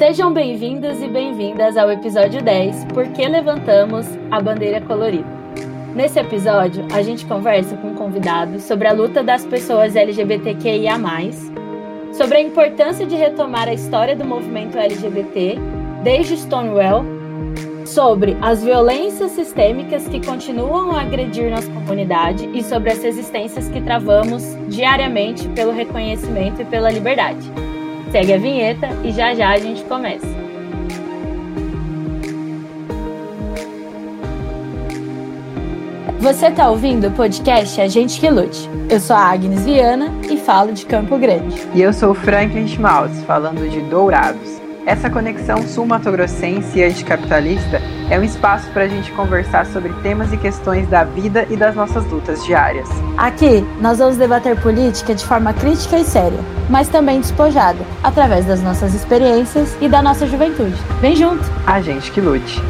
Sejam bem-vindos e bem-vindas ao episódio 10, Por que levantamos a bandeira colorida? Nesse episódio, a gente conversa com um convidado sobre a luta das pessoas LGBTQIA+, sobre a importância de retomar a história do movimento LGBT desde Stonewall, sobre as violências sistêmicas que continuam a agredir nossa comunidade e sobre as resistências que travamos diariamente pelo reconhecimento e pela liberdade. Segue a vinheta e já já a gente começa. Você está ouvindo o podcast A Gente que Lute. Eu sou a Agnes Viana e falo de Campo Grande. E eu sou o Franklin Schmaltz, falando de Dourados. Essa conexão sul-matogrossense e anticapitalista é um espaço para a gente conversar sobre temas e questões da vida e das nossas lutas diárias. Aqui, nós vamos debater política de forma crítica e séria, mas também despojada, através das nossas experiências e da nossa juventude. Vem junto! A gente que lute!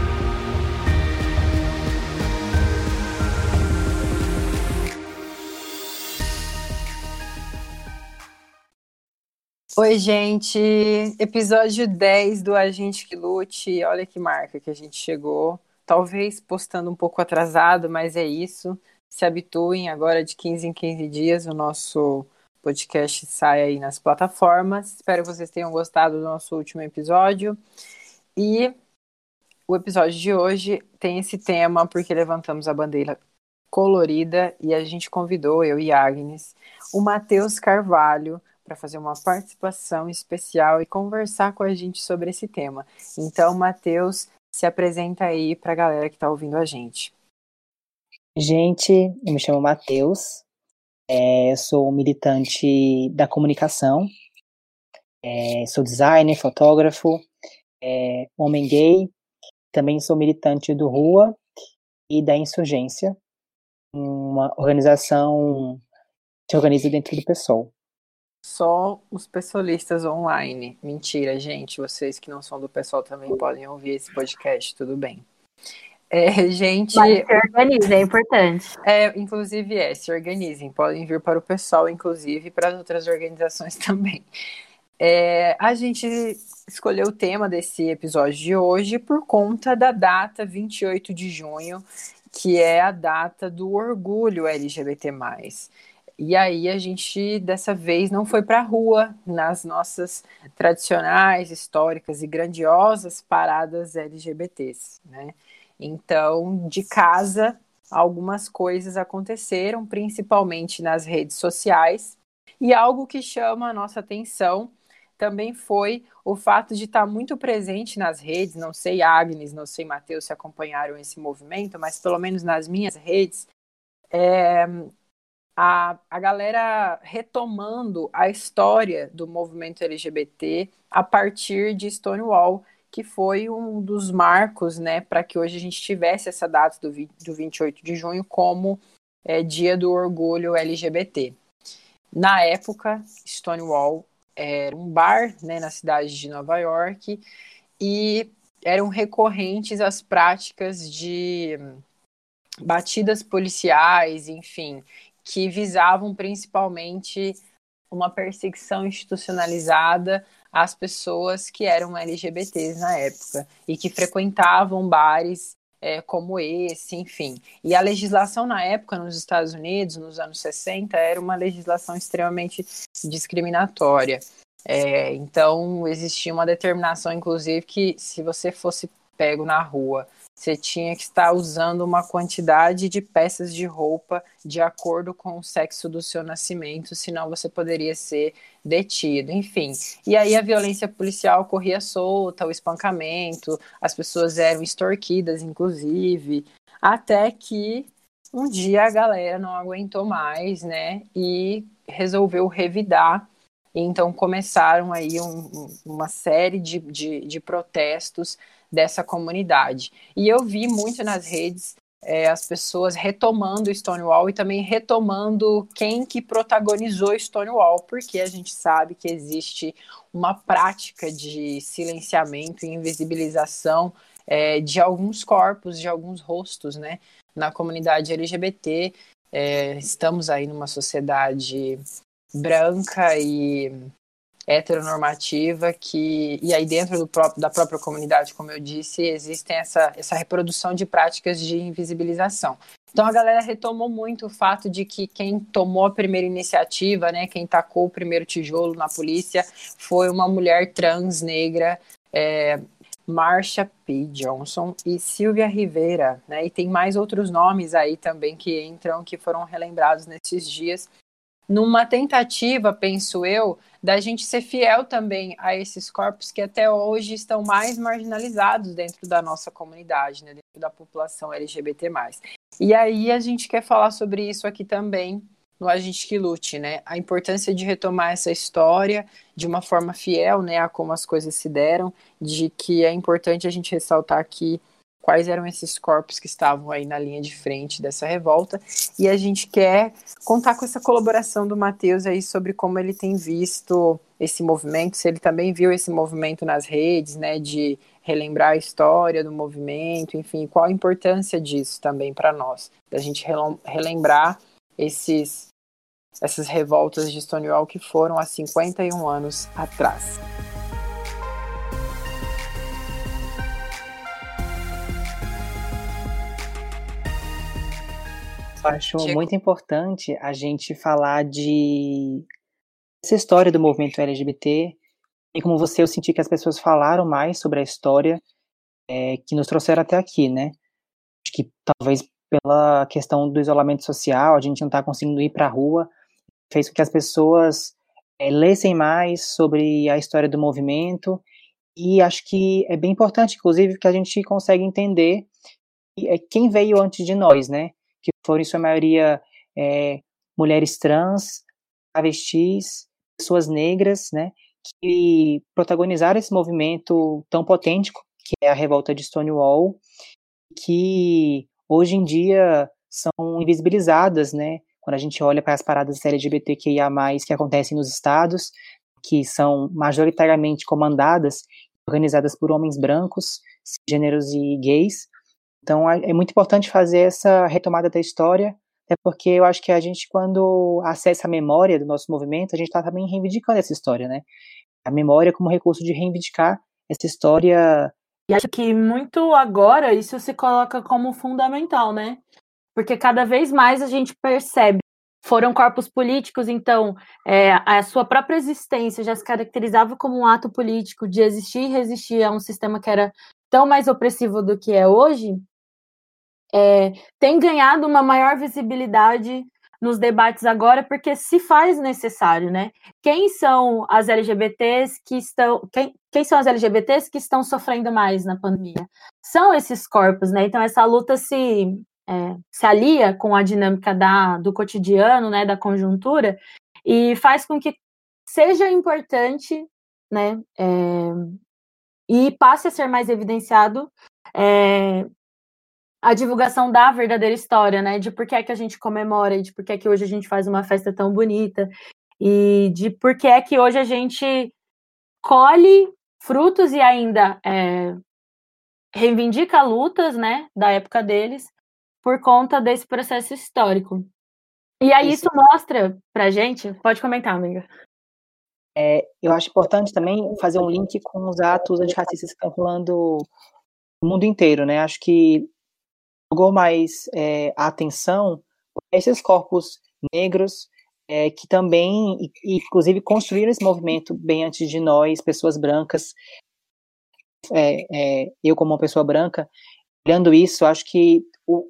Oi, gente! Episódio 10 do Agente que Lute. Olha que marca que a gente chegou. Talvez postando um pouco atrasado, mas é isso. Se habituem, agora de 15 em 15 dias o nosso podcast sai aí nas plataformas. Espero que vocês tenham gostado do nosso último episódio. E o episódio de hoje tem esse tema porque levantamos a bandeira colorida e a gente convidou, eu e Agnes, o Matheus Carvalho para fazer uma participação especial e conversar com a gente sobre esse tema. Então, Matheus, se apresenta aí para a galera que está ouvindo a gente. Gente, eu me chamo Matheus, é, sou militante da comunicação, é, sou designer, fotógrafo, é, homem gay, também sou militante do Rua e da Insurgência, uma organização que se organiza dentro do PSOL só os pessoalistas online. Mentira, gente. Vocês que não são do pessoal também podem ouvir esse podcast, tudo bem. É, gente. Mas se organizem, é importante. É, inclusive é, se organizem. Podem vir para o pessoal, inclusive, e para as outras organizações também. É, a gente escolheu o tema desse episódio de hoje por conta da data 28 de junho, que é a data do orgulho LGBT. E aí a gente dessa vez não foi para a rua nas nossas tradicionais, históricas e grandiosas paradas LGBTs, né? Então, de casa, algumas coisas aconteceram, principalmente nas redes sociais, e algo que chama a nossa atenção também foi o fato de estar muito presente nas redes. Não sei, Agnes, não sei, Matheus, se acompanharam esse movimento, mas pelo menos nas minhas redes, é, a, a galera retomando a história do movimento LGBT a partir de Stonewall, que foi um dos marcos né, para que hoje a gente tivesse essa data do, do 28 de junho como é, Dia do Orgulho LGBT. Na época, Stonewall era um bar né, na cidade de Nova York e eram recorrentes as práticas de batidas policiais, enfim, que visavam principalmente uma perseguição institucionalizada às pessoas que eram LGBTs na época e que frequentavam bares é, como esse, enfim. E a legislação na época nos Estados Unidos, nos anos 60, era uma legislação extremamente discriminatória. É, então, existia uma determinação, inclusive, que se você fosse pego na rua você tinha que estar usando uma quantidade de peças de roupa de acordo com o sexo do seu nascimento, senão você poderia ser detido, enfim. E aí a violência policial corria solta, o espancamento, as pessoas eram extorquidas, inclusive, até que um dia a galera não aguentou mais, né, e resolveu revidar. Então começaram aí um, uma série de, de, de protestos dessa comunidade. E eu vi muito nas redes é, as pessoas retomando Stonewall e também retomando quem que protagonizou Stonewall, porque a gente sabe que existe uma prática de silenciamento e invisibilização é, de alguns corpos, de alguns rostos, né, na comunidade LGBT. É, estamos aí numa sociedade branca e heteronormativa que e aí dentro próprio, da própria comunidade, como eu disse, existem essa, essa reprodução de práticas de invisibilização. Então a galera retomou muito o fato de que quem tomou a primeira iniciativa, né, quem tacou o primeiro tijolo na polícia, foi uma mulher trans negra, é, Marsha P. Johnson e Silvia Rivera, né? E tem mais outros nomes aí também que entram, que foram relembrados nesses dias, numa tentativa, penso eu, da gente ser fiel também a esses corpos que até hoje estão mais marginalizados dentro da nossa comunidade, né, dentro da população LGBT+. E aí a gente quer falar sobre isso aqui também no Agente que Lute, né? A importância de retomar essa história de uma forma fiel, né, a como as coisas se deram, de que é importante a gente ressaltar aqui quais eram esses corpos que estavam aí na linha de frente dessa revolta. E a gente quer contar com essa colaboração do Matheus aí sobre como ele tem visto esse movimento, se ele também viu esse movimento nas redes, né, de relembrar a história do movimento, enfim, qual a importância disso também para nós, da gente relembrar esses essas revoltas de Stonewall que foram há 51 anos atrás. Eu acho Diego. muito importante a gente falar de essa história do movimento LGBT e como você eu senti que as pessoas falaram mais sobre a história é, que nos trouxeram até aqui, né? Acho que talvez pela questão do isolamento social, a gente não está conseguindo ir para a rua, fez com que as pessoas é, lessem mais sobre a história do movimento e acho que é bem importante, inclusive, que a gente consegue entender é, quem veio antes de nós, né? Foram, em sua maioria, é, mulheres trans, travestis, pessoas negras, né, que protagonizaram esse movimento tão potente que é a revolta de Stonewall, que hoje em dia são invisibilizadas, né, quando a gente olha para as paradas LGBTQIA+, que acontecem nos estados, que são majoritariamente comandadas, organizadas por homens brancos, gêneros e gays, então é muito importante fazer essa retomada da história, é porque eu acho que a gente, quando acessa a memória do nosso movimento, a gente está também reivindicando essa história, né? A memória como recurso de reivindicar essa história. E acho que muito agora isso se coloca como fundamental, né? Porque cada vez mais a gente percebe foram corpos políticos, então é, a sua própria existência já se caracterizava como um ato político de existir e resistir a um sistema que era tão mais opressivo do que é hoje, é, tem ganhado uma maior visibilidade nos debates agora, porque se faz necessário, né? Quem são as LGBTs que estão. Quem, quem são as LGBTs que estão sofrendo mais na pandemia? São esses corpos, né? Então, essa luta se, é, se alia com a dinâmica da, do cotidiano, né? Da conjuntura, e faz com que seja importante, né? É, e passe a ser mais evidenciado é, a divulgação da verdadeira história, né? De por que é que a gente comemora e de por que é que hoje a gente faz uma festa tão bonita e de por que é que hoje a gente colhe frutos e ainda é, reivindica lutas, né, da época deles por conta desse processo histórico. E aí isso, isso mostra pra gente, pode comentar, amiga. É, eu acho importante também fazer um link com os atos antirracistas que estão rolando no mundo inteiro, né? Acho que jogou mais é, a atenção esses corpos negros é, que também, inclusive, construíram esse movimento bem antes de nós, pessoas brancas. É, é, eu, como uma pessoa branca, olhando isso, acho que o,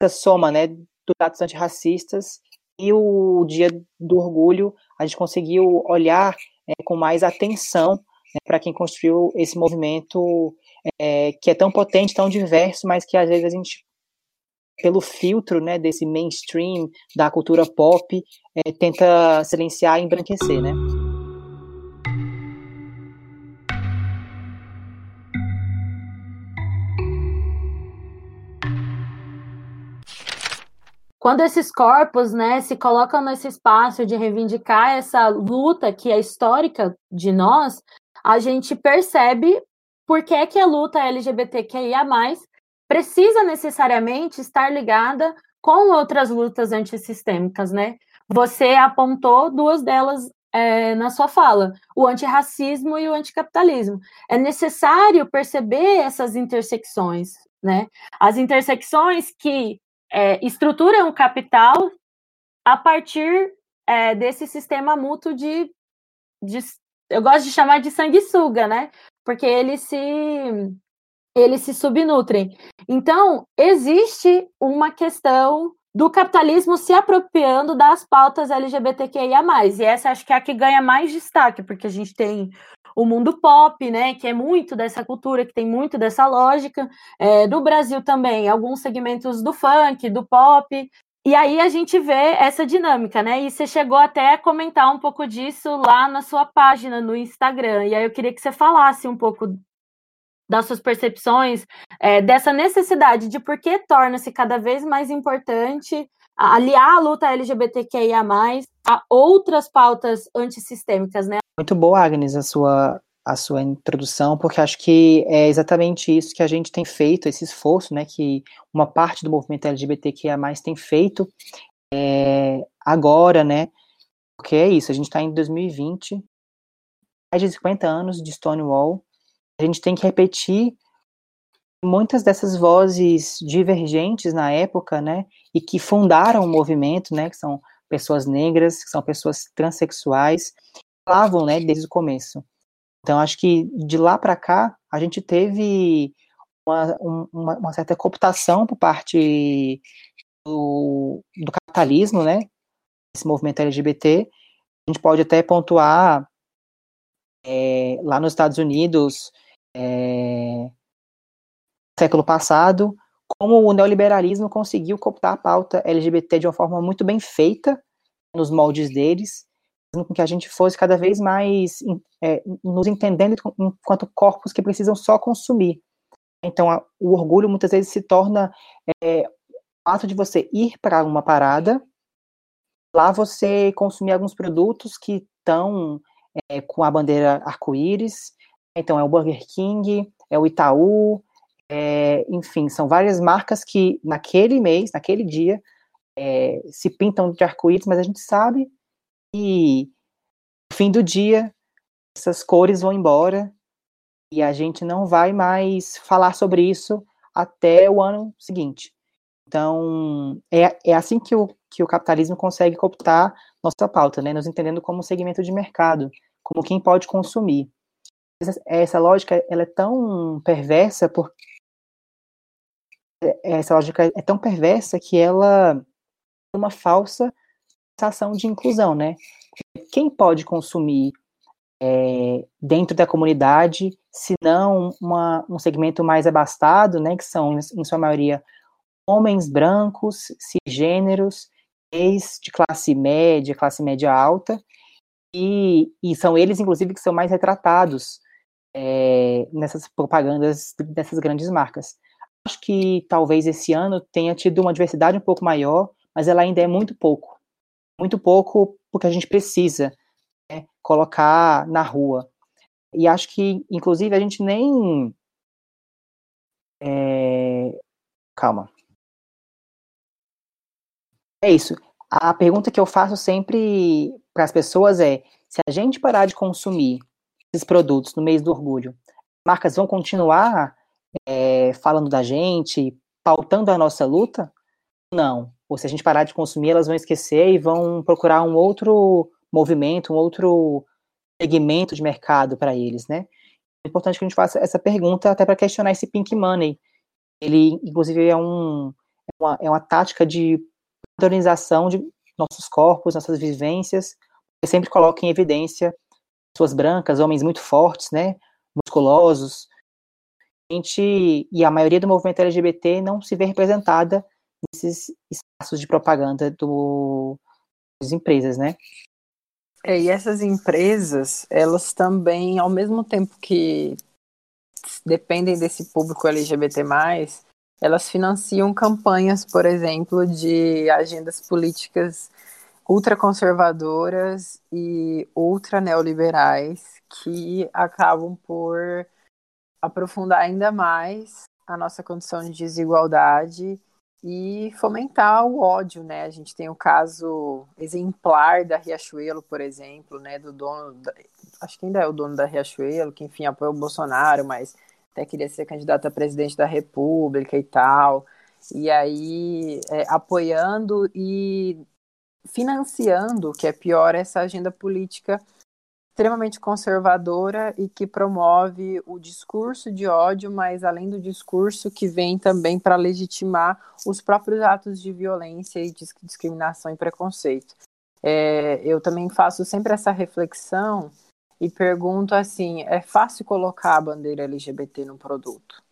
essa soma né, dos atos antirracistas e o Dia do Orgulho, a gente conseguiu olhar é, com mais atenção né, para quem construiu esse movimento é, que é tão potente, tão diverso, mas que às vezes a gente, pelo filtro né, desse mainstream, da cultura pop, é, tenta silenciar e embranquecer, né? quando esses corpos né, se colocam nesse espaço de reivindicar essa luta que é histórica de nós, a gente percebe por que, que a luta LGBTQIA, precisa necessariamente estar ligada com outras lutas antissistêmicas, né? Você apontou duas delas é, na sua fala, o antirracismo e o anticapitalismo. É necessário perceber essas intersecções, né? As intersecções que é, estruturam o capital a partir é, desse sistema mútuo de, de, eu gosto de chamar de sanguessuga, né? Porque eles se eles se subnutrem. Então, existe uma questão do capitalismo se apropriando das pautas LGBTQIA+. E essa acho que é a que ganha mais destaque, porque a gente tem o mundo pop, né, que é muito dessa cultura, que tem muito dessa lógica. É, do Brasil também, alguns segmentos do funk, do pop. E aí a gente vê essa dinâmica, né? E você chegou até a comentar um pouco disso lá na sua página no Instagram. E aí eu queria que você falasse um pouco das suas percepções, é, dessa necessidade de por que torna-se cada vez mais importante aliar a luta LGBTQIA+, a outras pautas antissistêmicas, né? Muito boa, Agnes, a sua, a sua introdução, porque acho que é exatamente isso que a gente tem feito, esse esforço, né, que uma parte do movimento LGBTQIA+, tem feito é, agora, né, porque é isso, a gente está em 2020, mais de 50 anos de Stonewall, a gente tem que repetir muitas dessas vozes divergentes na época, né, e que fundaram o movimento, né, que são pessoas negras, que são pessoas transexuais, falavam, né, desde o começo. Então, acho que de lá para cá, a gente teve uma, uma, uma, certa cooptação por parte do, do capitalismo, né, esse movimento LGBT. A gente pode até pontuar é, lá nos Estados Unidos, é, século passado, como o neoliberalismo conseguiu cooptar a pauta LGBT de uma forma muito bem feita, nos moldes deles, com que a gente fosse cada vez mais é, nos entendendo enquanto corpos que precisam só consumir. Então, a, o orgulho muitas vezes se torna é, o ato de você ir para uma parada, lá você consumir alguns produtos que estão é, com a bandeira arco-íris, então, é o Burger King, é o Itaú, é, enfim, são várias marcas que naquele mês, naquele dia, é, se pintam de arco-íris, mas a gente sabe que no fim do dia essas cores vão embora e a gente não vai mais falar sobre isso até o ano seguinte. Então, é, é assim que o, que o capitalismo consegue cooptar nossa pauta, né? Nos entendendo como um segmento de mercado, como quem pode consumir essa lógica ela é tão perversa por essa lógica é tão perversa que ela é uma falsa sensação de inclusão, né? Quem pode consumir é, dentro da comunidade, se não uma, um segmento mais abastado, né? Que são, em sua maioria, homens brancos, cisgêneros, ex de classe média, classe média alta, e, e são eles, inclusive, que são mais retratados é, nessas propagandas dessas grandes marcas. Acho que talvez esse ano tenha tido uma diversidade um pouco maior, mas ela ainda é muito pouco. Muito pouco porque a gente precisa né, colocar na rua. E acho que, inclusive, a gente nem. É... Calma. É isso. A pergunta que eu faço sempre para as pessoas é: se a gente parar de consumir esses produtos no mês do orgulho, marcas vão continuar é, falando da gente, pautando a nossa luta? Não. Ou se a gente parar de consumir, elas vão esquecer e vão procurar um outro movimento, um outro segmento de mercado para eles, né? É importante que a gente faça essa pergunta até para questionar esse pink money. Ele, inclusive, é, um, é, uma, é uma tática de padronização de nossos corpos, nossas vivências, que sempre coloca em evidência pessoas brancas, homens muito fortes, né, musculosos, a gente, e a maioria do movimento LGBT não se vê representada nesses espaços de propaganda do, das empresas, né? É, e essas empresas, elas também, ao mesmo tempo que dependem desse público LGBT+, elas financiam campanhas, por exemplo, de agendas políticas ultraconservadoras e ultra neoliberais que acabam por aprofundar ainda mais a nossa condição de desigualdade e fomentar o ódio, né? A gente tem o caso exemplar da Riachuelo, por exemplo, né? Do dono, da, acho que ainda é o dono da Riachuelo, que enfim apoia o Bolsonaro, mas até queria ser candidato a presidente da República e tal. E aí é, apoiando e financiando, que é pior, essa agenda política extremamente conservadora e que promove o discurso de ódio, mas além do discurso que vem também para legitimar os próprios atos de violência e discriminação e preconceito. É, eu também faço sempre essa reflexão e pergunto assim: é fácil colocar a bandeira LGBT no produto?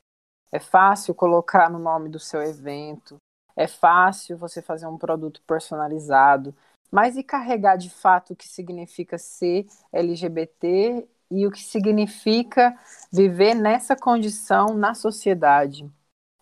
É fácil colocar no nome do seu evento? É fácil você fazer um produto personalizado? Mas e carregar de fato o que significa ser LGBT e o que significa viver nessa condição na sociedade.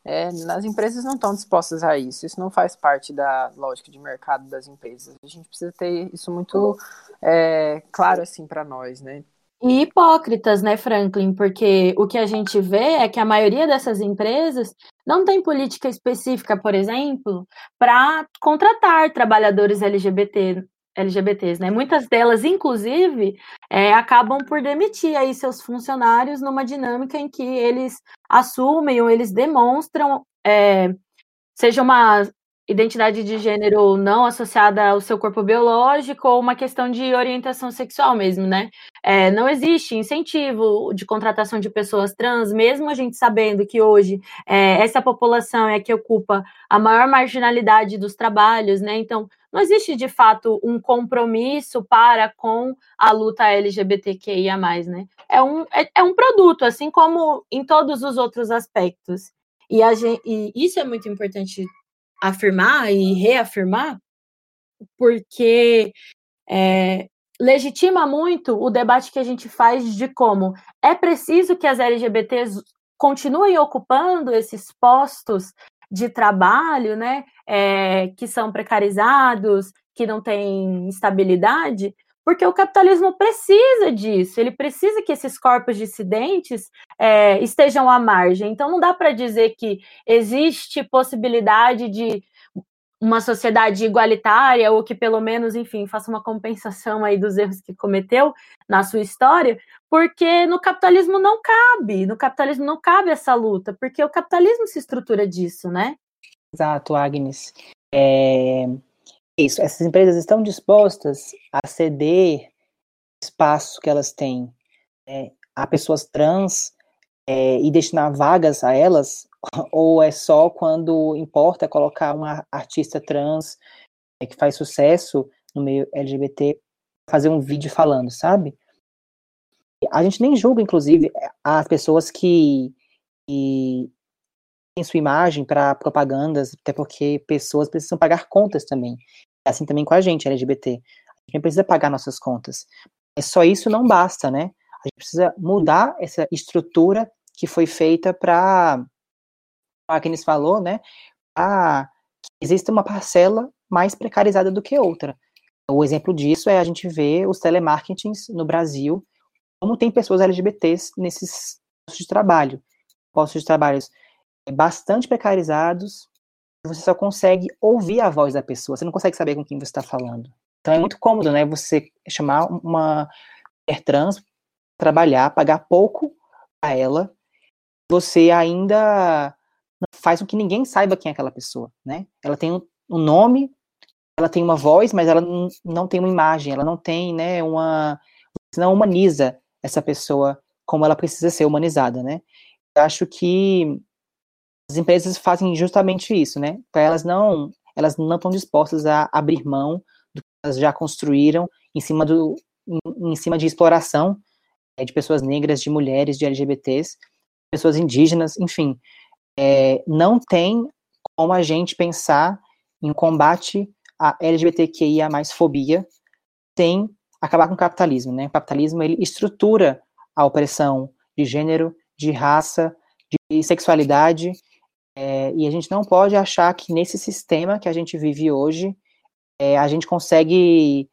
É, as empresas não estão dispostas a isso, isso não faz parte da lógica de mercado das empresas. A gente precisa ter isso muito é, claro assim para nós, né? E hipócritas, né, Franklin? Porque o que a gente vê é que a maioria dessas empresas não tem política específica, por exemplo, para contratar trabalhadores LGBT, LGBTs, né? Muitas delas, inclusive, é, acabam por demitir aí seus funcionários numa dinâmica em que eles assumem ou eles demonstram, é, seja uma identidade de gênero não associada ao seu corpo biológico ou uma questão de orientação sexual mesmo, né? É, não existe incentivo de contratação de pessoas trans, mesmo a gente sabendo que hoje é, essa população é que ocupa a maior marginalidade dos trabalhos, né? Então, não existe de fato um compromisso para com a luta LGBTQIA, né? É um, é, é um produto, assim como em todos os outros aspectos. E, gente, e isso é muito importante afirmar e reafirmar, porque é, legitima muito o debate que a gente faz de como é preciso que as LGBTs continuem ocupando esses postos de trabalho, né, é, que são precarizados, que não têm estabilidade, porque o capitalismo precisa disso, ele precisa que esses corpos dissidentes é, estejam à margem. Então, não dá para dizer que existe possibilidade de uma sociedade igualitária ou que pelo menos, enfim, faça uma compensação aí dos erros que cometeu na sua história, porque no capitalismo não cabe, no capitalismo não cabe essa luta, porque o capitalismo se estrutura disso, né? Exato, Agnes. É, isso, essas empresas estão dispostas a ceder espaço que elas têm é, a pessoas trans é, e destinar vagas a elas, ou é só quando importa colocar uma artista trans é, que faz sucesso no meio LGBT fazer um vídeo falando, sabe? A gente nem julga, inclusive, as pessoas que, que têm sua imagem para propagandas, até porque pessoas precisam pagar contas também assim também com a gente, LGBT. A gente precisa pagar nossas contas. É só isso não basta, né? A gente precisa mudar essa estrutura que foi feita para, a Kenis falou, né? Para que exista uma parcela mais precarizada do que outra. O exemplo disso é a gente ver os telemarketings no Brasil, como tem pessoas LGBTs nesses postos de trabalho. Postos de trabalhos bastante precarizados, você só consegue ouvir a voz da pessoa, você não consegue saber com quem você está falando. Então é muito cômodo, né, você chamar uma mulher trans, trabalhar, pagar pouco a ela, você ainda faz com que ninguém saiba quem é aquela pessoa, né? Ela tem um nome, ela tem uma voz, mas ela não tem uma imagem, ela não tem, né, uma... Você não humaniza essa pessoa como ela precisa ser humanizada, né? Eu acho que as empresas fazem justamente isso, né? Para elas não, elas não estão dispostas a abrir mão do que elas já construíram em cima do, em, em cima de exploração é, de pessoas negras, de mulheres, de LGBTs, pessoas indígenas, enfim, é, não tem como a gente pensar em combate à LGBTQIA mais fobia sem acabar com o capitalismo, né? O capitalismo ele estrutura a opressão de gênero, de raça, de sexualidade é, e a gente não pode achar que nesse sistema que a gente vive hoje, é, a gente consegue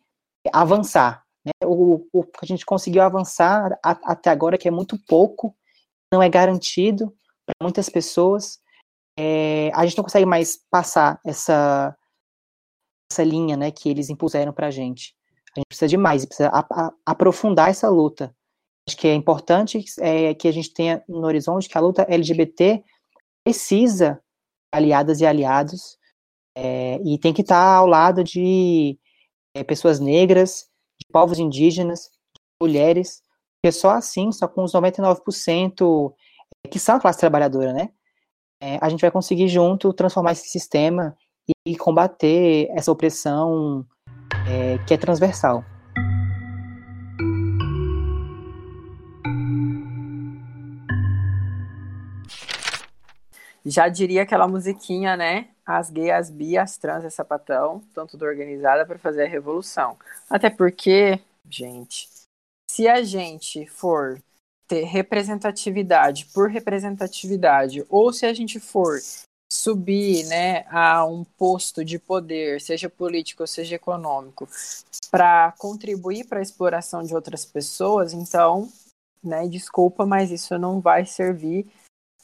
avançar. Né? O, o, que a gente conseguiu avançar a, até agora, que é muito pouco, não é garantido para muitas pessoas, é, a gente não consegue mais passar essa, essa linha né, que eles impuseram para a gente. A gente precisa de mais, precisa a, a, aprofundar essa luta. Acho que é importante é, que a gente tenha no horizonte que a luta LGBT precisa aliadas e aliados é, e tem que estar tá ao lado de é, pessoas negras, de povos indígenas, de mulheres, porque só assim, só com os 99% é, que são a classe trabalhadora, né? É, a gente vai conseguir junto transformar esse sistema e, e combater essa opressão que é transversal. Já diria aquela musiquinha, né? As gays, as bi, as trans, é sapatão, tanto do organizada para fazer a revolução. Até porque, gente, se a gente for ter representatividade por representatividade, ou se a gente for subir né, a um posto de poder, seja político ou seja econômico, para contribuir para a exploração de outras pessoas, então, né, desculpa, mas isso não vai servir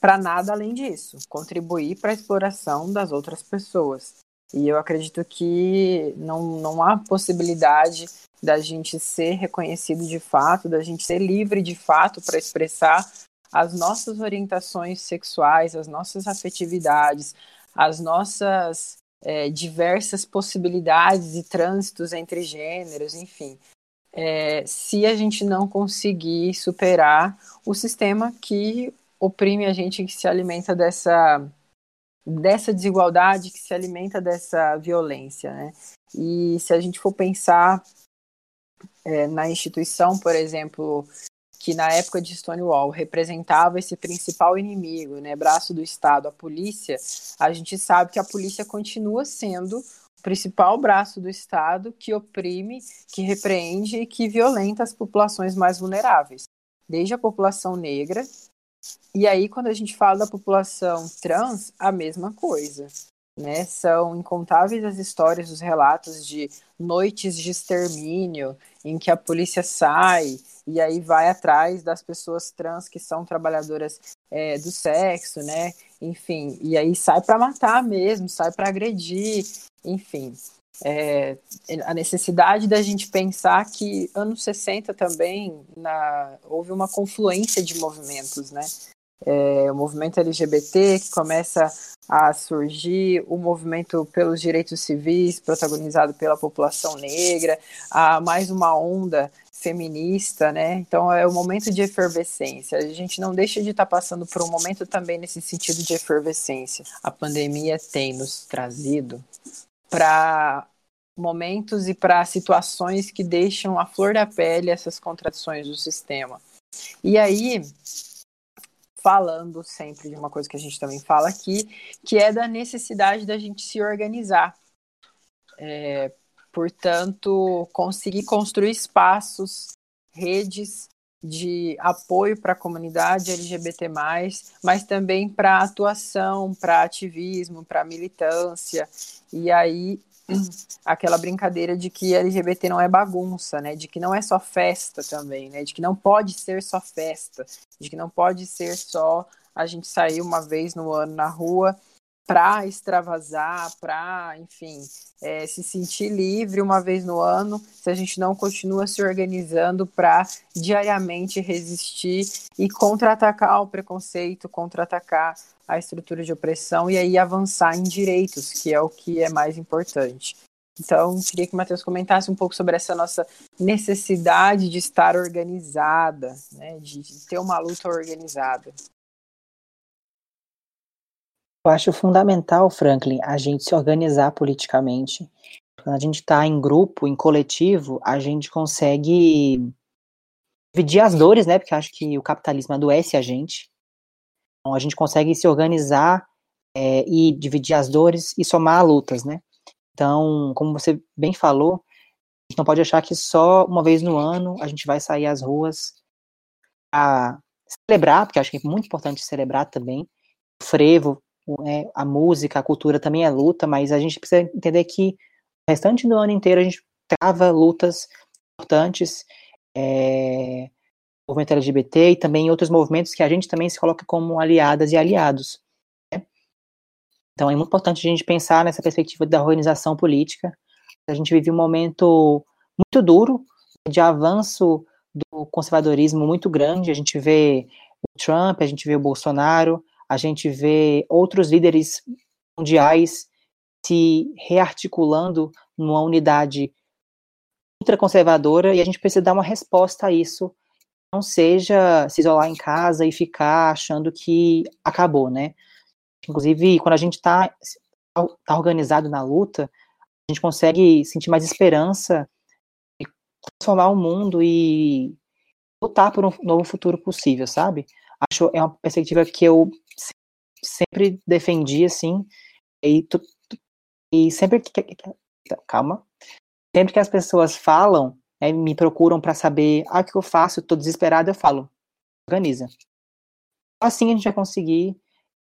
para nada além disso, contribuir para a exploração das outras pessoas. E eu acredito que não, não há possibilidade da gente ser reconhecido de fato, da gente ser livre de fato para expressar as nossas orientações sexuais, as nossas afetividades, as nossas é, diversas possibilidades e trânsitos entre gêneros, enfim. É, se a gente não conseguir superar o sistema que oprime a gente que se alimenta dessa dessa desigualdade, que se alimenta dessa violência, né? E se a gente for pensar é, na instituição, por exemplo, que na época de Stonewall representava esse principal inimigo, né, braço do Estado, a polícia, a gente sabe que a polícia continua sendo o principal braço do Estado que oprime, que repreende e que violenta as populações mais vulneráveis, desde a população negra, e aí, quando a gente fala da população trans, a mesma coisa. Né? São incontáveis as histórias, os relatos de noites de extermínio, em que a polícia sai e aí vai atrás das pessoas trans que são trabalhadoras é, do sexo, né? Enfim, e aí sai para matar mesmo, sai para agredir, enfim. É, a necessidade da gente pensar que anos 60 também na, houve uma confluência de movimentos, né? É, o movimento LGBT que começa a surgir, o movimento pelos direitos civis, protagonizado pela população negra, há mais uma onda feminista, né? Então é um momento de efervescência. A gente não deixa de estar tá passando por um momento também nesse sentido de efervescência. A pandemia tem nos trazido para momentos e para situações que deixam a flor da pele essas contradições do sistema. E aí, falando sempre de uma coisa que a gente também fala aqui, que é da necessidade da gente se organizar. É, portanto, conseguir construir espaços, redes de apoio para a comunidade LGBT+, mas também para atuação, para ativismo, para militância. E aí aquela brincadeira de que LGBT não é bagunça, né? De que não é só festa também, né? De que não pode ser só festa, de que não pode ser só a gente sair uma vez no ano na rua para extravasar, para, enfim, é, se sentir livre uma vez no ano, se a gente não continua se organizando para diariamente resistir e contra-atacar o preconceito, contra-atacar a estrutura de opressão e aí avançar em direitos, que é o que é mais importante. Então, queria que o Matheus comentasse um pouco sobre essa nossa necessidade de estar organizada, né, de, de ter uma luta organizada. Eu acho fundamental, Franklin, a gente se organizar politicamente. Quando a gente está em grupo, em coletivo, a gente consegue dividir as dores, né? Porque eu acho que o capitalismo adoece a gente. Então a gente consegue se organizar é, e dividir as dores e somar lutas, né? Então, como você bem falou, a gente não pode achar que só uma vez no ano a gente vai sair às ruas a celebrar, porque acho que é muito importante celebrar também. O frevo é, a música, a cultura também é luta, mas a gente precisa entender que o restante do ano inteiro a gente trava lutas importantes, é, movimento LGBT e também outros movimentos que a gente também se coloca como aliadas e aliados. Né? Então é muito importante a gente pensar nessa perspectiva da organização política. A gente vive um momento muito duro de avanço do conservadorismo muito grande. A gente vê o Trump, a gente vê o Bolsonaro, a gente vê outros líderes mundiais se rearticulando numa unidade ultraconservadora e a gente precisa dar uma resposta a isso. Não seja se isolar em casa e ficar achando que acabou, né? Inclusive, quando a gente está tá organizado na luta, a gente consegue sentir mais esperança e transformar o mundo e lutar por um novo futuro possível, sabe? Acho é uma perspectiva que eu sempre defendi, assim, e, e sempre que, calma, sempre que as pessoas falam, né, me procuram para saber, ah, o que eu faço, estou desesperado, eu falo, organiza. Assim a gente vai conseguir,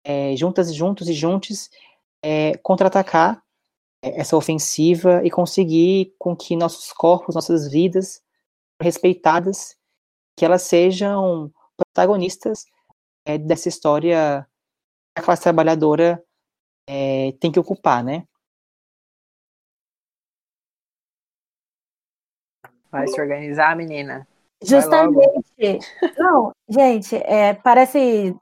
é, juntas, juntos e juntos, é, contra-atacar é, essa ofensiva e conseguir com que nossos corpos, nossas vidas respeitadas, que elas sejam protagonistas é, dessa história que a classe trabalhadora é, tem que ocupar, né? Vai se organizar, menina. Justamente. Não, gente, é, parece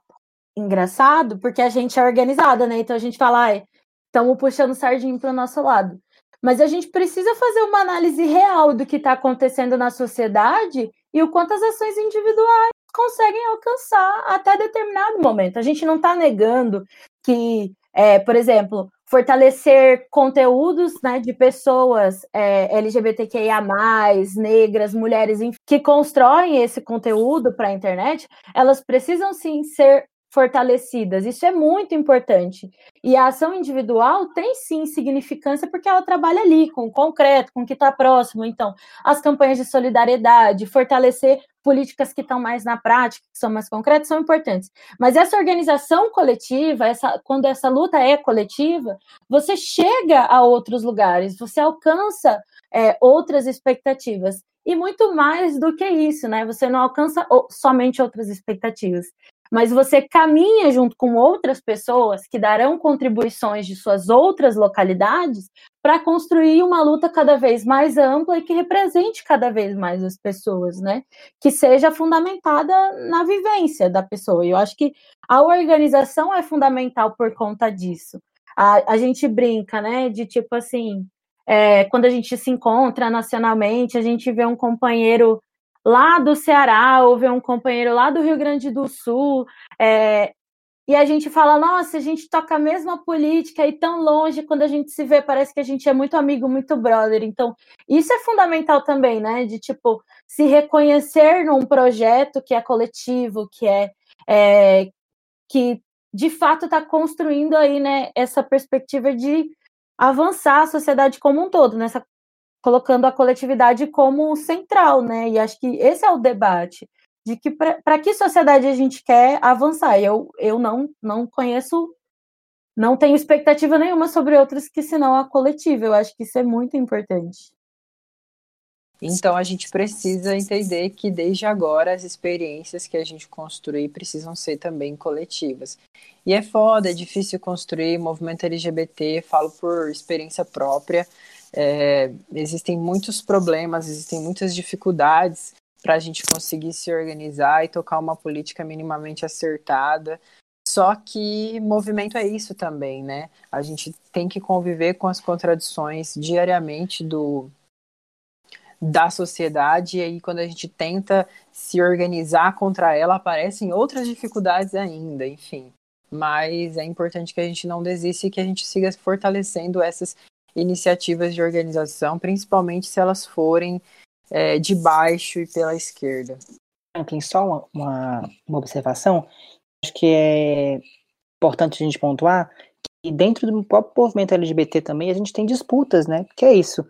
engraçado porque a gente é organizada, né? Então a gente fala, estamos puxando sardinha para o nosso lado. Mas a gente precisa fazer uma análise real do que está acontecendo na sociedade e o quanto as ações individuais conseguem alcançar até determinado momento. A gente não está negando que, é, por exemplo, fortalecer conteúdos né, de pessoas é, LGBTQIA, negras, mulheres, que constroem esse conteúdo para a internet, elas precisam sim ser fortalecidas. Isso é muito importante. E a ação individual tem sim significância porque ela trabalha ali com o concreto, com o que está próximo. Então, as campanhas de solidariedade, fortalecer políticas que estão mais na prática, que são mais concretas, são importantes. Mas essa organização coletiva, essa, quando essa luta é coletiva, você chega a outros lugares, você alcança é, outras expectativas. E muito mais do que isso, né? Você não alcança somente outras expectativas mas você caminha junto com outras pessoas que darão contribuições de suas outras localidades para construir uma luta cada vez mais ampla e que represente cada vez mais as pessoas, né? Que seja fundamentada na vivência da pessoa. E eu acho que a organização é fundamental por conta disso. A, a gente brinca, né? De tipo assim, é, quando a gente se encontra nacionalmente, a gente vê um companheiro lá do Ceará, ou ver um companheiro lá do Rio Grande do Sul, é, e a gente fala, nossa, a gente toca a mesma política e tão longe, quando a gente se vê, parece que a gente é muito amigo, muito brother. Então, isso é fundamental também, né? De tipo, se reconhecer num projeto que é coletivo, que é, é que de fato está construindo aí, né, essa perspectiva de avançar a sociedade como um todo, nessa colocando a coletividade como central, né? E acho que esse é o debate de que para que sociedade a gente quer avançar. Eu, eu não, não conheço, não tenho expectativa nenhuma sobre outras que senão a coletiva. Eu acho que isso é muito importante. Então a gente precisa entender que desde agora as experiências que a gente construir precisam ser também coletivas. E é foda, é difícil construir movimento LGBT, falo por experiência própria. É, existem muitos problemas, existem muitas dificuldades para a gente conseguir se organizar e tocar uma política minimamente acertada. Só que movimento é isso também, né? A gente tem que conviver com as contradições diariamente do da sociedade e aí quando a gente tenta se organizar contra ela aparecem outras dificuldades ainda, enfim. Mas é importante que a gente não desista e que a gente siga fortalecendo essas iniciativas de organização, principalmente se elas forem é, de baixo e pela esquerda. Franklin, só uma, uma, uma observação, acho que é importante a gente pontuar que dentro do próprio movimento LGBT também a gente tem disputas, né? Que é isso.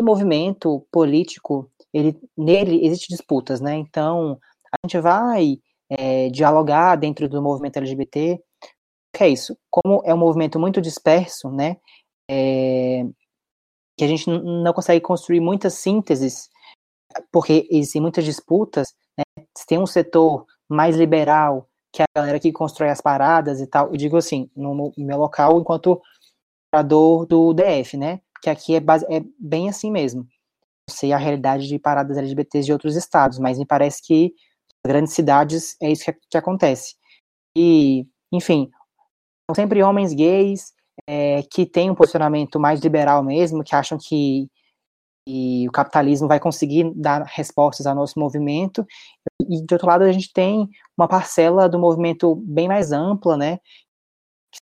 O movimento político, ele, nele existe disputas, né? Então, a gente vai é, dialogar dentro do movimento LGBT. Que é isso? Como é um movimento muito disperso, né? É, que a gente não consegue construir muitas sínteses, porque existem muitas disputas, né? tem um setor mais liberal que é a galera que constrói as paradas e tal. Eu digo assim, no, meu local, enquanto operador do DF, né? Que aqui é, base, é bem assim mesmo. Não sei a realidade de paradas LGBTs de outros estados, mas me parece que nas grandes cidades é isso que, que acontece. E, enfim, são sempre homens gays é, que têm um posicionamento mais liberal mesmo, que acham que e o capitalismo vai conseguir dar respostas ao nosso movimento. E, de outro lado, a gente tem uma parcela do movimento bem mais ampla, né?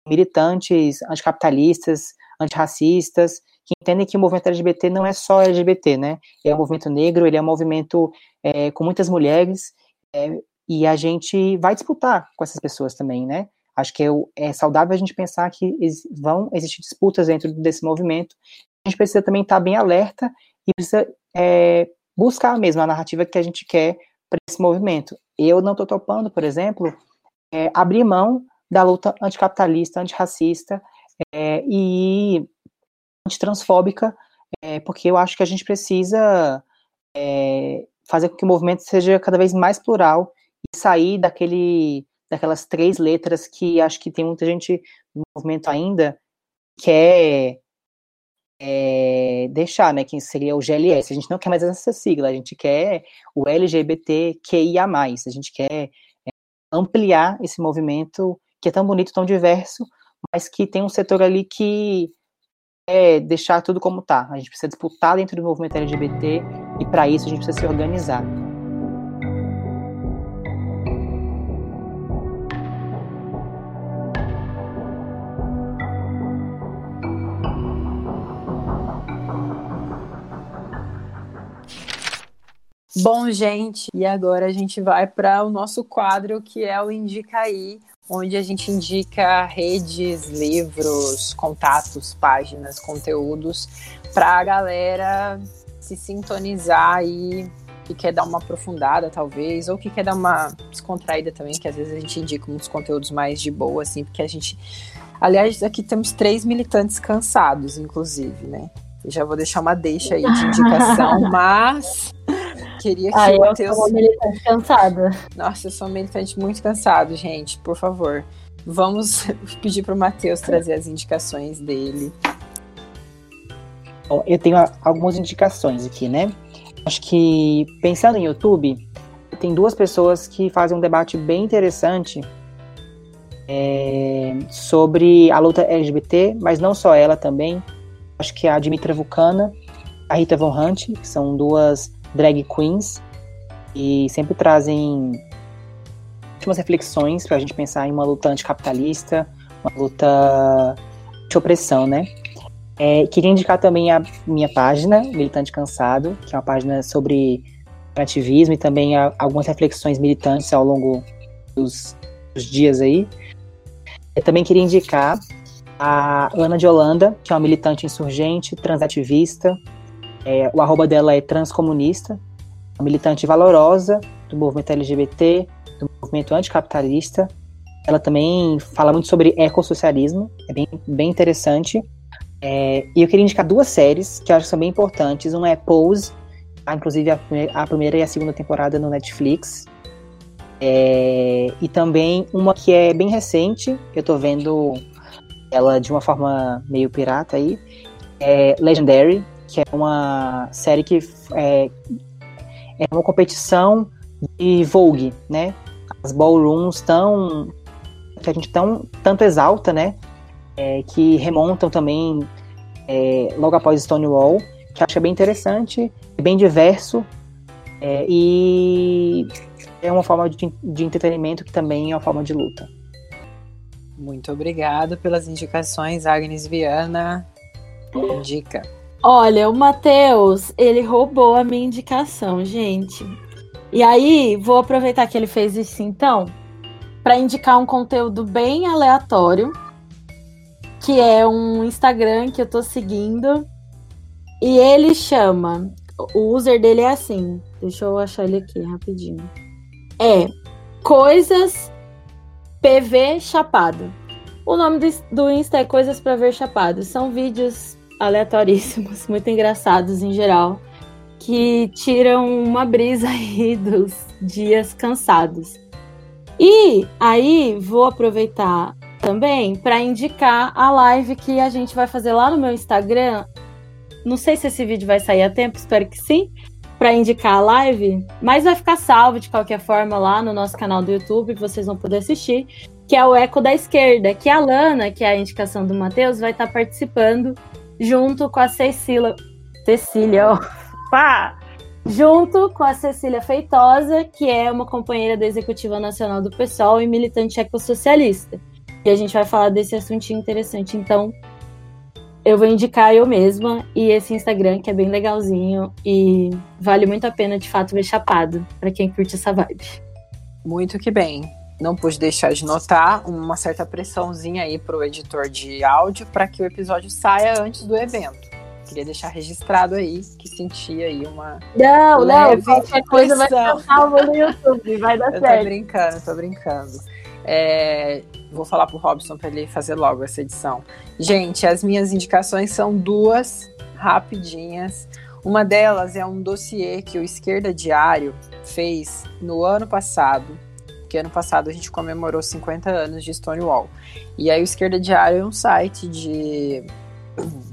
Militantes anticapitalistas, antirracistas, que entendem que o movimento LGBT não é só LGBT, né? É um movimento negro, ele é um movimento é, com muitas mulheres, é, e a gente vai disputar com essas pessoas também, né? Acho que é, é saudável a gente pensar que vão existir disputas dentro desse movimento. A gente precisa também estar bem alerta e precisa é, buscar mesmo a narrativa que a gente quer para esse movimento. Eu não estou topando, por exemplo, é, abrir mão da luta anticapitalista, antirracista é, e antitransfóbica, é, porque eu acho que a gente precisa é, fazer com que o movimento seja cada vez mais plural e sair daquele, daquelas três letras que acho que tem muita gente no movimento ainda que é é, deixar, né, que seria o GLS. A gente não quer mais essa sigla, a gente quer o LGBTQIA+, a gente quer é, ampliar esse movimento que é tão bonito, tão diverso, mas que tem um setor ali que é deixar tudo como tá. A gente precisa disputar dentro do movimento LGBT e para isso a gente precisa se organizar. Bom, gente, e agora a gente vai para o nosso quadro que é o Indica aí, onde a gente indica redes, livros, contatos, páginas, conteúdos para a galera se sintonizar aí que quer dar uma aprofundada, talvez, ou que quer dar uma descontraída também, que às vezes a gente indica uns conteúdos mais de boa, assim, porque a gente. Aliás, aqui temos três militantes cansados, inclusive, né? Eu já vou deixar uma deixa aí de indicação, mas Queria que ah, o Matheus. Eu sou uma militante cansada. Nossa, eu sou um militante muito cansado, gente. Por favor. Vamos pedir para o Matheus trazer as indicações dele. Bom, eu tenho algumas indicações aqui, né? Acho que, pensando em YouTube, tem duas pessoas que fazem um debate bem interessante é, sobre a luta LGBT, mas não só ela também. Acho que a Dimitra Vulcana, a Rita Von Hunt, que são duas drag queens e sempre trazem últimas reflexões para a gente pensar em uma luta anticapitalista, uma luta de opressão, né? É, queria indicar também a minha página, Militante Cansado, que é uma página sobre ativismo e também algumas reflexões militantes ao longo dos, dos dias aí. Eu também queria indicar a Ana de Holanda, que é uma militante insurgente, transativista, é, o arroba dela é transcomunista, militante valorosa do movimento LGBT, do movimento anticapitalista. Ela também fala muito sobre ecossocialismo, é bem, bem interessante. É, e eu queria indicar duas séries que eu acho que são bem importantes. Uma é Pose, tá? inclusive a, a, primeira e a segunda temporada no Netflix. É, e também uma que é bem recente, eu tô vendo ela de uma forma meio pirata aí, é Legendary, que é uma série que é, é uma competição de Vogue, né? As ballrooms tão que a gente tão tanto exalta, né? É, que remontam também é, logo após Stonewall, que acho bem interessante, bem diverso é, e é uma forma de, de entretenimento que também é uma forma de luta. Muito obrigado pelas indicações, Agnes Viana. Indica. Olha, o Matheus, ele roubou a minha indicação, gente. E aí, vou aproveitar que ele fez isso então, para indicar um conteúdo bem aleatório, que é um Instagram que eu tô seguindo. E ele chama. O user dele é assim. Deixa eu achar ele aqui rapidinho. É Coisas PV Chapado. O nome do, Insta é Coisas para Ver Chapado. São vídeos aleatoríssimos, muito engraçados em geral, que tiram uma brisa aí dos dias cansados. E aí vou aproveitar também para indicar a live que a gente vai fazer lá no meu Instagram. Não sei se esse vídeo vai sair a tempo, espero que sim, para indicar a live, mas vai ficar salvo de qualquer forma lá no nosso canal do YouTube, vocês vão poder assistir, que é o Eco da Esquerda, que a Lana, que é a indicação do Matheus, vai estar tá participando junto com a Cecília. Cecília, ó. Pá! Junto com a Cecília Feitosa, que é uma companheira da Executiva Nacional do PSOL e militante ecossocialista. E a gente vai falar desse assuntinho interessante. Então, eu vou indicar eu mesma e esse Instagram que é bem legalzinho e vale muito a pena de fato ver chapado para quem curte essa vibe. Muito que bem. Não pude deixar de notar uma certa pressãozinha aí pro editor de áudio para que o episódio saia antes do evento. Queria deixar registrado aí que senti aí uma. Não, não, qualquer coisa vai ficar salvo no YouTube, vai dar eu certo. Tô brincando, tô brincando. É, vou falar pro Robson para ele fazer logo essa edição. Gente, as minhas indicações são duas rapidinhas. Uma delas é um dossiê que o Esquerda Diário fez no ano passado, que ano passado a gente comemorou 50 anos de Stonewall. E aí o Esquerda Diário é um site de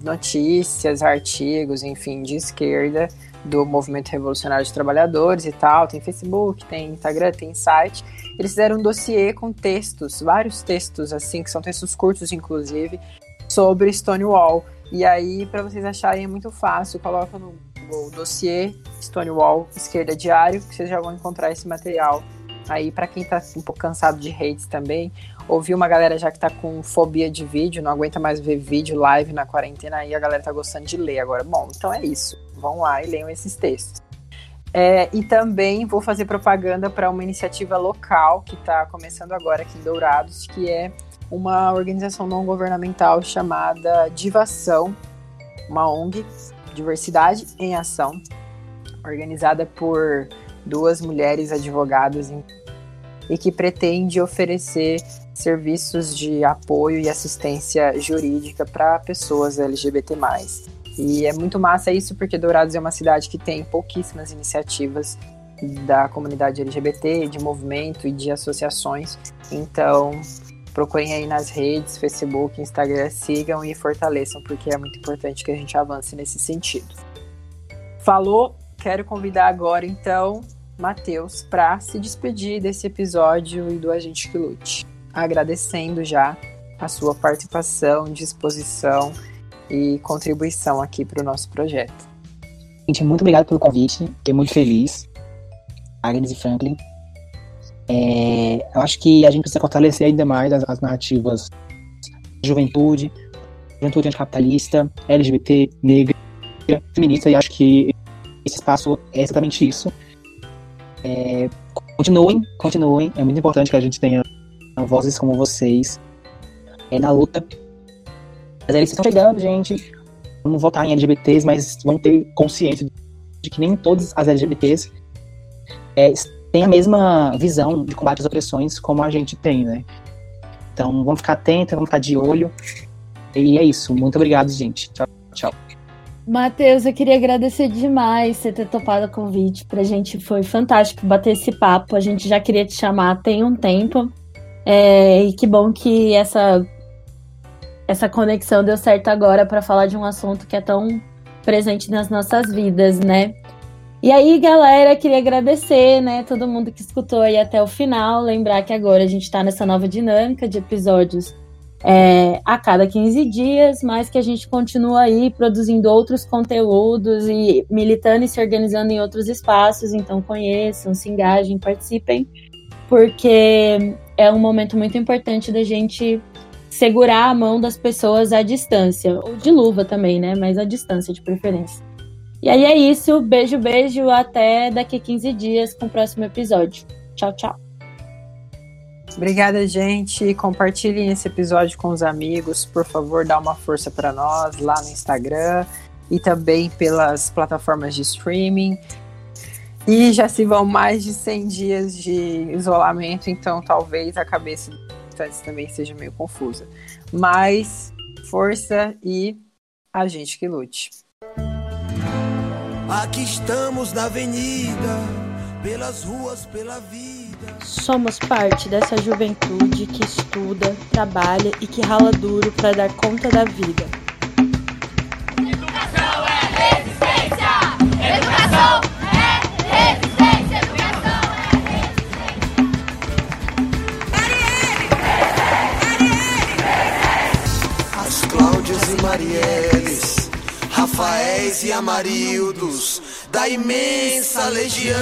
notícias, artigos, enfim, de esquerda do Movimento Revolucionário de Trabalhadores e tal. Tem Facebook, tem Instagram, tem site. Eles fizeram um dossiê com textos, vários textos, assim, que são textos curtos, inclusive, sobre Stonewall. E aí, para vocês acharem, é muito fácil. Coloca no Google dossiê Stonewall Esquerda Diário, que vocês já vão encontrar esse material. Aí, para quem tá um pouco cansado de hates também, ouvi uma galera já que tá com fobia de vídeo, não aguenta mais ver vídeo live na quarentena, aí a galera tá gostando de ler agora. Bom, então é isso. Vão lá e leiam esses textos. É, e também vou fazer propaganda para uma iniciativa local que está começando agora aqui em Dourados, que é uma organização não governamental chamada Divação, uma ONG, Diversidade em Ação, organizada por duas mulheres advogadas e que pretende oferecer serviços de apoio e assistência jurídica para pessoas LGBT+. E é muito massa isso porque Dourados é uma cidade que tem pouquíssimas iniciativas da comunidade LGBT, de movimento e de associações. Então, procurem aí nas redes, Facebook, Instagram, sigam e fortaleçam, porque é muito importante que a gente avance nesse sentido. Falou, quero convidar agora então Matheus para se despedir desse episódio e do Agente que Lute, agradecendo já a sua participação, disposição e contribuição aqui para o nosso projeto. Gente, muito obrigado pelo convite, fiquei muito feliz. Agnes e Franklin. É, eu acho que a gente precisa fortalecer ainda mais as, as narrativas juventude, juventude anticapitalista, LGBT, negra, feminista, e acho que esse espaço é exatamente isso. É, continuem, continuem, é muito importante que a gente tenha vozes como vocês é, na luta mas eles estão chegando, gente. Vamos votar em LGBTs, mas vão ter consciência de que nem todas as LGBTs é, têm a mesma visão de combate às opressões como a gente tem, né? Então vamos ficar atentos, vamos ficar de olho. E é isso. Muito obrigado, gente. Tchau. Matheus, eu queria agradecer demais você ter topado o convite. Pra gente foi fantástico bater esse papo. A gente já queria te chamar tem um tempo. É, e que bom que essa essa conexão deu certo agora para falar de um assunto que é tão presente nas nossas vidas, né? E aí, galera, queria agradecer, né, todo mundo que escutou aí até o final. Lembrar que agora a gente está nessa nova dinâmica de episódios é, a cada 15 dias, mas que a gente continua aí produzindo outros conteúdos e militando e se organizando em outros espaços. Então, conheçam, se engajem, participem, porque é um momento muito importante da gente segurar a mão das pessoas à distância, ou de luva também, né? Mas à distância de preferência. E aí é isso, beijo, beijo, até daqui 15 dias com o próximo episódio. Tchau, tchau. Obrigada, gente. Compartilhem esse episódio com os amigos. Por favor, dá uma força para nós lá no Instagram e também pelas plataformas de streaming. E já se vão mais de 100 dias de isolamento, então talvez a cabeça também seja meio confusa. Mas força e a gente que lute. Aqui estamos na avenida, pelas ruas, pela vida. Somos parte dessa juventude que estuda, trabalha e que rala duro para dar conta da vida. Educação é resistência! Educação é resistência! Educação é resistência! As Cláudias e Marieles, Rafaéis e Amarildos, da imensa legião.